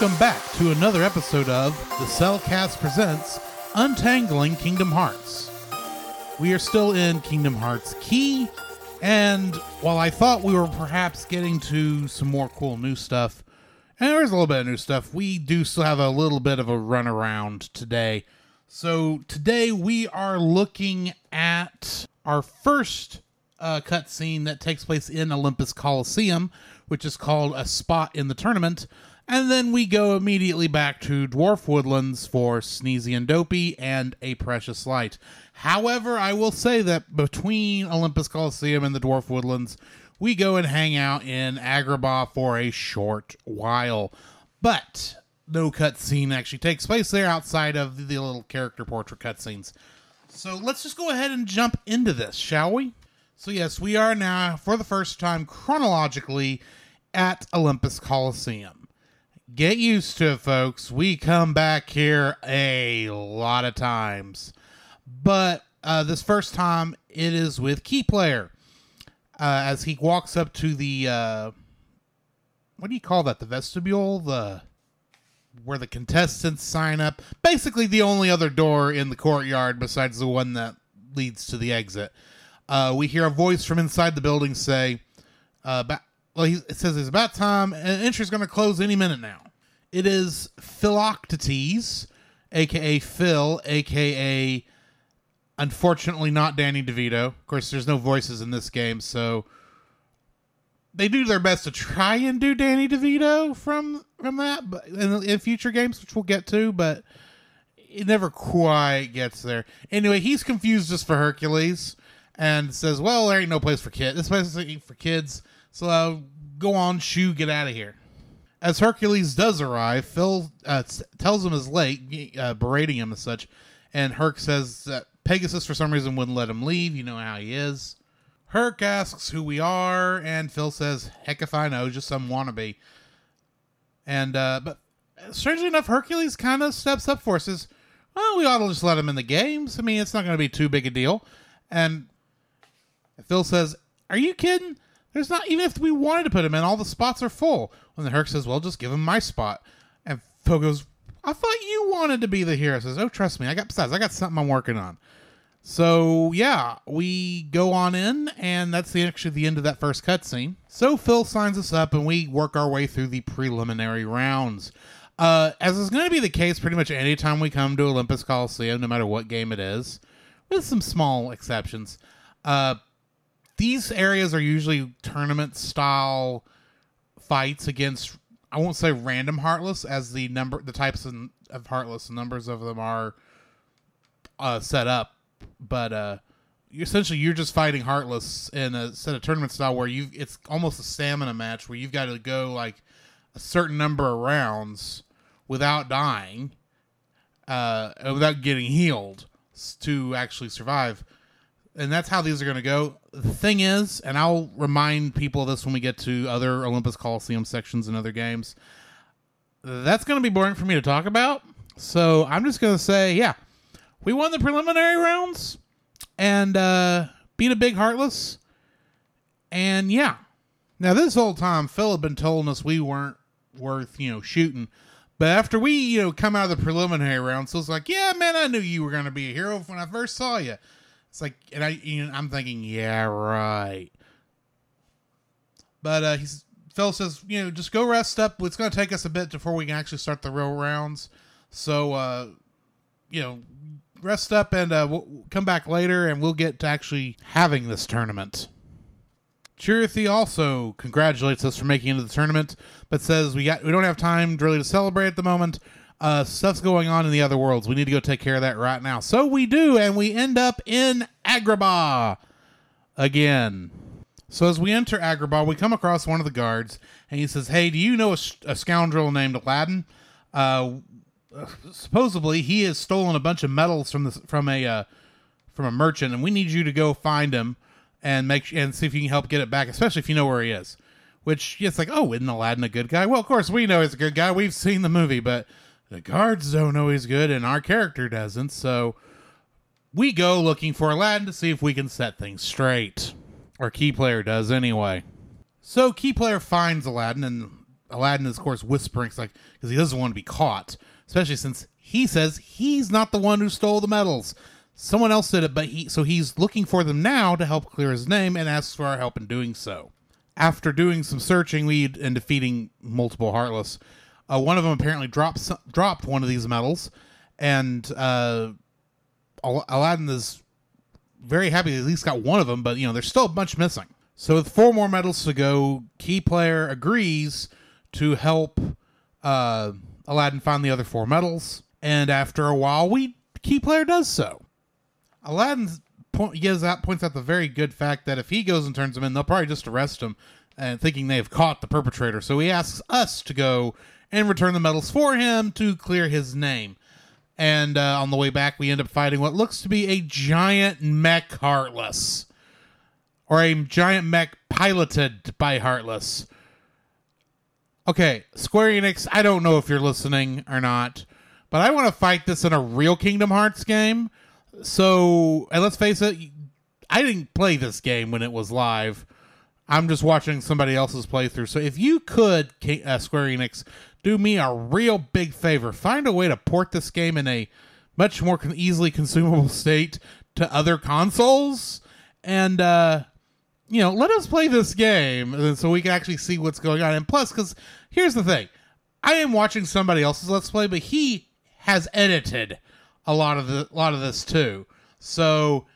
Welcome back to another episode of the CelCast Presents Untangling Kingdom Hearts. We are still in Kingdom Hearts Key, and while I thought we were perhaps getting to some more cool new stuff, and there's a little bit of new stuff, we do still have a little bit of a runaround today. So today we are looking at our first uh, cutscene that takes place in Olympus Coliseum, which is called a spot in the tournament. And then we go immediately back to Dwarf Woodlands for Sneezy and Dopey and A Precious Light. However, I will say that between Olympus Coliseum and the Dwarf Woodlands, we go and hang out in Agrabah for a short while. But no cutscene actually takes place there outside of the little character portrait cutscenes. So let's just go ahead and jump into this, shall we? So, yes, we are now, for the first time chronologically, at Olympus Coliseum. Get used to it, folks. We come back here a lot of times. But uh, this first time, it is with Key Player. Uh, as he walks up to the, uh, what do you call that? The vestibule? The where the contestants sign up. Basically, the only other door in the courtyard besides the one that leads to the exit. Uh, we hear a voice from inside the building say, uh, well, he, it says it's about time. and Entry's going to close any minute now. It is Philoctetes, aka Phil, aka unfortunately not Danny DeVito. Of course, there's no voices in this game, so they do their best to try and do Danny DeVito from from that, but in, in future games, which we'll get to, but it never quite gets there. Anyway, he's confused just for Hercules and says, "Well, there ain't no place for kids. This place is for kids. So uh, go on, shoo, get out of here." As Hercules does arrive, Phil uh, tells him is late, uh, berating him as such, and Herc says that Pegasus for some reason wouldn't let him leave. You know how he is. Herc asks who we are, and Phil says, "Heck if I know, just some wannabe." And uh, but strangely enough, Hercules kind of steps up for us. Says, "Well, we ought to just let him in the games. I mean, it's not going to be too big a deal." And Phil says, "Are you kidding? There's not even if we wanted to put him in, all the spots are full." When the Herc says, "Well, just give him my spot," and Phil goes, "I thought you wanted to be the hero." Says, "Oh, trust me, I got besides, I got something I'm working on." So yeah, we go on in, and that's the actually the end of that first cutscene. So Phil signs us up, and we work our way through the preliminary rounds. Uh, as is going to be the case pretty much any time we come to Olympus Coliseum, no matter what game it is, with some small exceptions. Uh, these areas are usually tournament style fights against I won't say random heartless as the number the types of, of heartless numbers of them are uh, set up, but uh, you essentially you're just fighting heartless in a set of tournament style where you it's almost a stamina match where you've got to go like a certain number of rounds without dying, uh, without getting healed to actually survive and that's how these are going to go. The thing is, and I'll remind people of this when we get to other Olympus Coliseum sections and other games. That's going to be boring for me to talk about. So I'm just going to say, yeah, we won the preliminary rounds and uh, beat a big Heartless. And yeah, now this whole time Phil had been telling us we weren't worth you know shooting. But after we, you know, come out of the preliminary rounds, so it's like, yeah, man, I knew you were going to be a hero when I first saw you. It's like, and I, you know, I'm thinking, yeah, right. But uh, he's Phil says, you know, just go rest up. It's going to take us a bit before we can actually start the real rounds. So, uh, you know, rest up and uh, we'll come back later, and we'll get to actually having this tournament. Chirithy also congratulates us for making it into the tournament, but says we got we don't have time really to celebrate at the moment. Uh, stuff's going on in the other worlds. We need to go take care of that right now. So we do, and we end up in Agrabah again. So as we enter Agrabah, we come across one of the guards, and he says, "Hey, do you know a, a scoundrel named Aladdin? Uh, supposedly he has stolen a bunch of medals from the from a uh, from a merchant, and we need you to go find him and make and see if you can help get it back, especially if you know where he is." Which it's like, oh, isn't Aladdin a good guy? Well, of course we know he's a good guy. We've seen the movie, but the guards don't know he's good, and our character doesn't. So we go looking for Aladdin to see if we can set things straight. Or key player does anyway. So key player finds Aladdin and Aladdin is, of course, whispering, like, because he doesn't want to be caught, especially since he says he's not the one who stole the medals. Someone else did it, but he, so he's looking for them now to help clear his name and asks for our help in doing so. After doing some searching, we and defeating multiple Heartless, uh, one of them apparently dropped dropped one of these medals, and uh, Al- Aladdin is very happy he at least got one of them, but you know there's still a bunch missing. So with four more medals to go, key player agrees to help uh, Aladdin find the other four medals, and after a while, we key player does so. Aladdin point, gives out points out the very good fact that if he goes and turns them in, they'll probably just arrest him, and thinking they have caught the perpetrator. So he asks us to go and return the medals for him to clear his name. And uh, on the way back, we end up fighting what looks to be a giant mech Heartless. Or a giant mech piloted by Heartless. Okay, Square Enix, I don't know if you're listening or not, but I want to fight this in a real Kingdom Hearts game. So, and let's face it, I didn't play this game when it was live. I'm just watching somebody else's playthrough. So, if you could, uh, Square Enix, do me a real big favor, find a way to port this game in a much more con- easily consumable state to other consoles, and uh, you know, let us play this game uh, so we can actually see what's going on. And plus, because here's the thing, I am watching somebody else's let's play, but he has edited a lot of the a lot of this too. So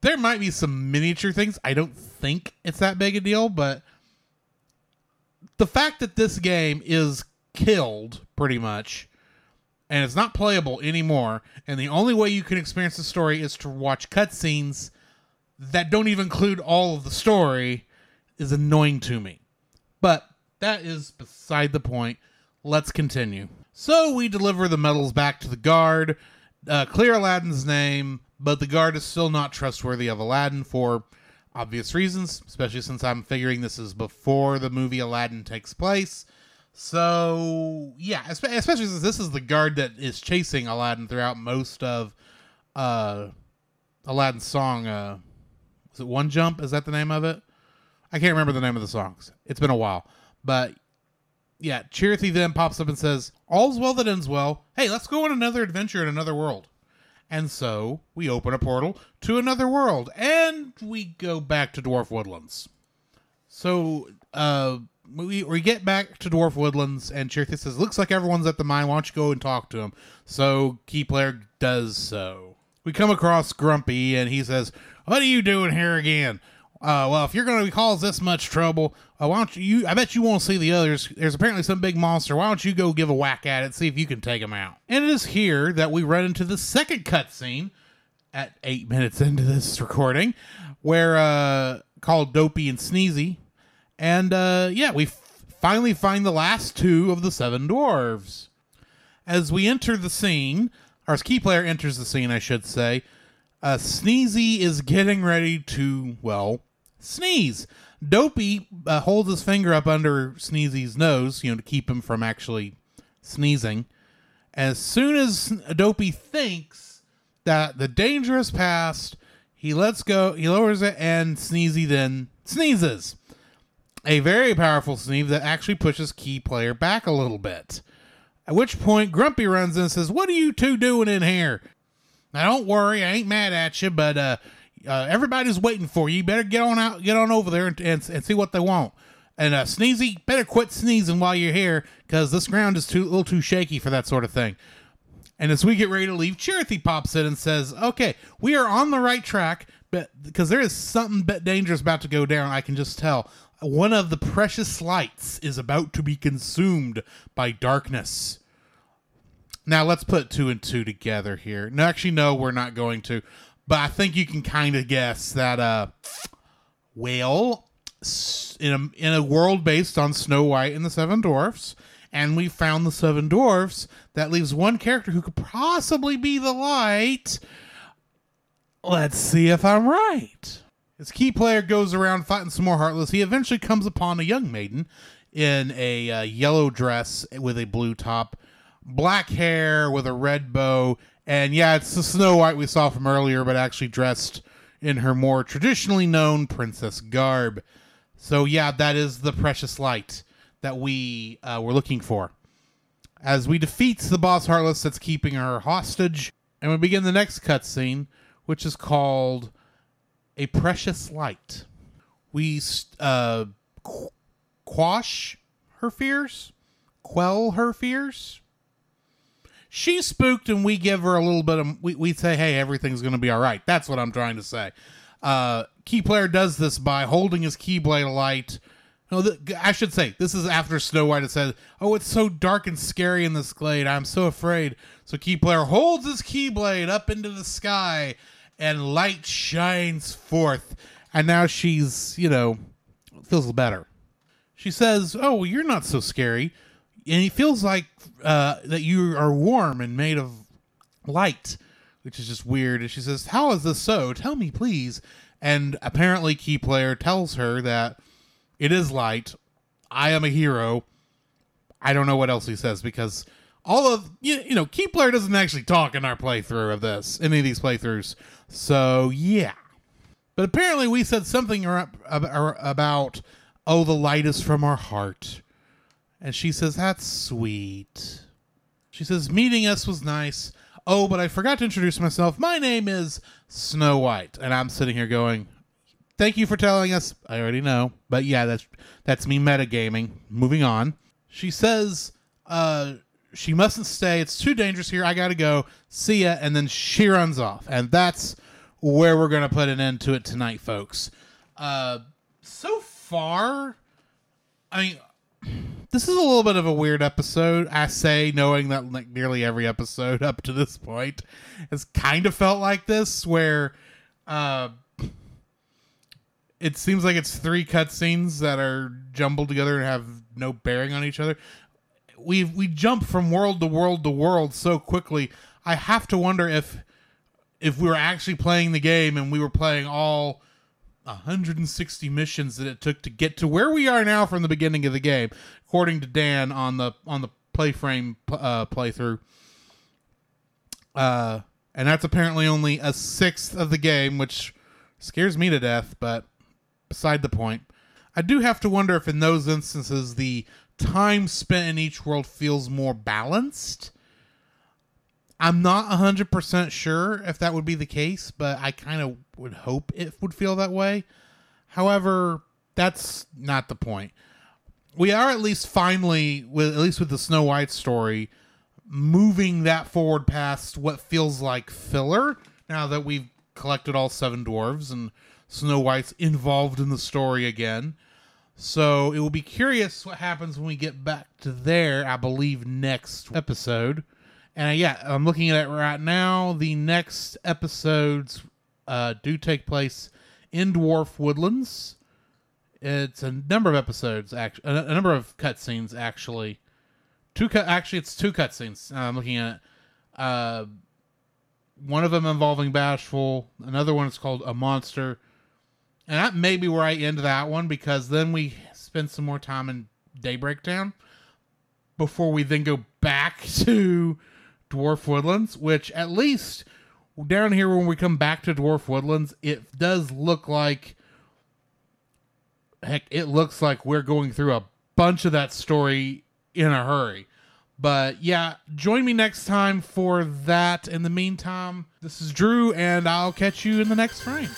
there might be some miniature things. I don't think it's that big a deal, but the fact that this game is killed pretty much and it's not playable anymore, and the only way you can experience the story is to watch cutscenes that don't even include all of the story is annoying to me. But that is beside the point. Let's continue. So we deliver the medals back to the guard, uh, clear Aladdin's name, but the guard is still not trustworthy of Aladdin for obvious reasons, especially since I'm figuring this is before the movie Aladdin takes place. So yeah, especially since this is the guard that is chasing Aladdin throughout most of uh, Aladdin's song. Uh, is it One Jump? Is that the name of it? I can't remember the name of the songs. It's been a while, but yeah, Chirithy then pops up and says, "All's well that ends well. Hey, let's go on another adventure in another world." And so we open a portal to another world, and we go back to Dwarf Woodlands. So uh, we we get back to Dwarf Woodlands, and Chirithy says, "Looks like everyone's at the mine. Why don't you go and talk to him?" So Key Player does so. We come across Grumpy, and he says, "What are you doing here again?" Uh, well, if you're going to cause this much trouble, uh, why don't you? I bet you won't see the others. There's apparently some big monster. Why don't you go give a whack at it, see if you can take him out? And it is here that we run into the second cutscene at eight minutes into this recording, where uh, called Dopey and Sneezy, and uh, yeah, we f- finally find the last two of the seven dwarves. As we enter the scene, our key player enters the scene, I should say, uh, Sneezy is getting ready to, well, sneeze. Dopey uh, holds his finger up under Sneezy's nose, you know, to keep him from actually sneezing. As soon as Dopey thinks that the danger is past, he lets go, he lowers it, and Sneezy then sneezes. A very powerful sneeze that actually pushes key player back a little bit. At which point, Grumpy runs in and says, What are you two doing in here? Now, don't worry, I ain't mad at you, but uh, uh, everybody's waiting for you. You better get on out, get on over there, and, and, and see what they want. And uh, Sneezy, better quit sneezing while you're here, because this ground is too a little too shaky for that sort of thing. And as we get ready to leave, Chirithy pops in and says, "Okay, we are on the right track, but because there is something bit dangerous about to go down, I can just tell. One of the precious lights is about to be consumed by darkness." Now let's put two and two together here. No, actually, no, we're not going to. But I think you can kind of guess that. Uh, well, in a in a world based on Snow White and the Seven Dwarfs, and we found the Seven Dwarfs, that leaves one character who could possibly be the light. Let's see if I'm right. As key player goes around fighting some more heartless, he eventually comes upon a young maiden in a uh, yellow dress with a blue top, black hair with a red bow, and yeah, it's the Snow White we saw from earlier, but actually dressed in her more traditionally known princess garb. So yeah, that is the precious light that we uh, were looking for. As we defeat the boss Heartless that's keeping her hostage, and we begin the next cutscene, which is called A Precious Light. We uh, qu- quash her fears, quell her fears. She's spooked, and we give her a little bit of. We, we say, hey, everything's going to be all right. That's what I'm trying to say. Uh, key player does this by holding his keyblade alight. No, the, I should say this is after Snow White has said, "Oh, it's so dark and scary in this glade. I'm so afraid." So key player holds his keyblade up into the sky, and light shines forth. And now she's, you know, feels better. She says, "Oh, you're not so scary," and he feels like uh, that you are warm and made of light which is just weird. And she says, How is this so? Tell me, please. And apparently, Key Player tells her that it is light. I am a hero. I don't know what else he says because all of you, you know, Key Player doesn't actually talk in our playthrough of this, any of these playthroughs. So yeah, but apparently we said something about oh, the light is from our heart, and she says that's sweet. She says meeting us was nice. Oh, but I forgot to introduce myself. My name is Snow White, and I'm sitting here going, "Thank you for telling us." I already know, but yeah, that's that's me metagaming. Moving on. She says, "Uh, she mustn't stay. It's too dangerous here. I gotta go. See ya." And then she runs off, and that's where we're gonna put an end to it tonight, folks. Uh, so far, I mean this is a little bit of a weird episode. I say, knowing that like nearly every episode up to this point has kind of felt like this, where uh, it seems like it's three cutscenes that are jumbled together and have no bearing on each other. We we jump from world to world to world so quickly. I have to wonder if if we were actually playing the game and we were playing all 160 missions that it took to get to where we are now from the beginning of the game, according to Dan on the on the playframe uh, playthrough. Uh, and that's apparently only a sixth of the game, which scares me to death. But beside the point, I do have to wonder if in those instances the time spent in each world feels more balanced I'm not 100% sure if that would be the case, but I kind of would hope it would feel that way. However, that's not the point. We are at least finally, with at least with the Snow White story, moving that forward past what feels like filler now that we've collected all seven dwarves and Snow White's involved in the story again. So it will be curious what happens when we get back to there, I believe, next episode. And uh, yeah, I'm looking at it right now. The next episodes uh, do take place in Dwarf Woodlands. It's a number of episodes, actually, a, number of cutscenes, actually. Two cut. Actually, it's two cutscenes. Uh, I'm looking at it. Uh, one of them involving Bashful. Another one is called a monster, and that may be where I end that one because then we spend some more time in Daybreak Town before we then go back to Dwarf Woodlands, which at least down here when we come back to Dwarf Woodlands, it does look like heck, it looks like we're going through a bunch of that story in a hurry. But yeah, join me next time for that. In the meantime, this is Drew, and I'll catch you in the next frame.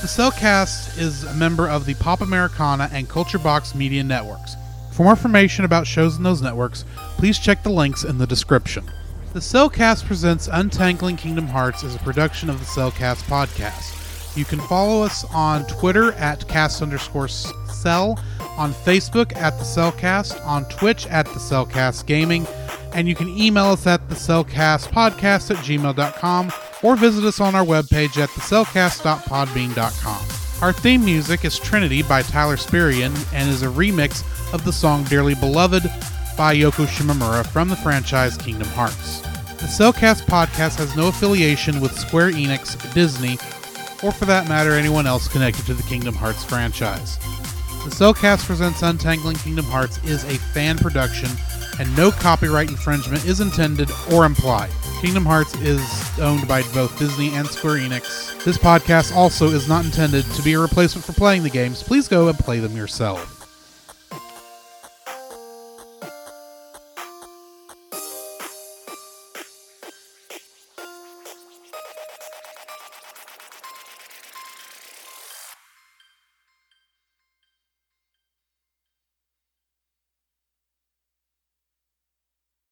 The CelCast is a member of the Pop Americana and Culture Box Media Networks. For more information about shows in those networks, please check the links in the description. The CelCast presents Untangling Kingdom Hearts as a production of the CelCast podcast. You can follow us on Twitter at cast underscore cell, on Facebook at the CelCast, on Twitch at the CelCast Gaming, and you can email us at the CelCast Podcast at gmail.com or visit us on our webpage at thecelcast.podbean.com. Our theme music is Trinity by Tyler Spirian and is a remix of the song Dearly Beloved by Yoko Shimomura from the franchise Kingdom Hearts. The CelCast podcast has no affiliation with Square Enix, Disney, or for that matter, anyone else connected to the Kingdom Hearts franchise. The CelCast Presents Untangling Kingdom Hearts is a fan production, and no copyright infringement is intended or implied. Kingdom Hearts is owned by both Disney and Square Enix. This podcast also is not intended to be a replacement for playing the games. Please go and play them yourself.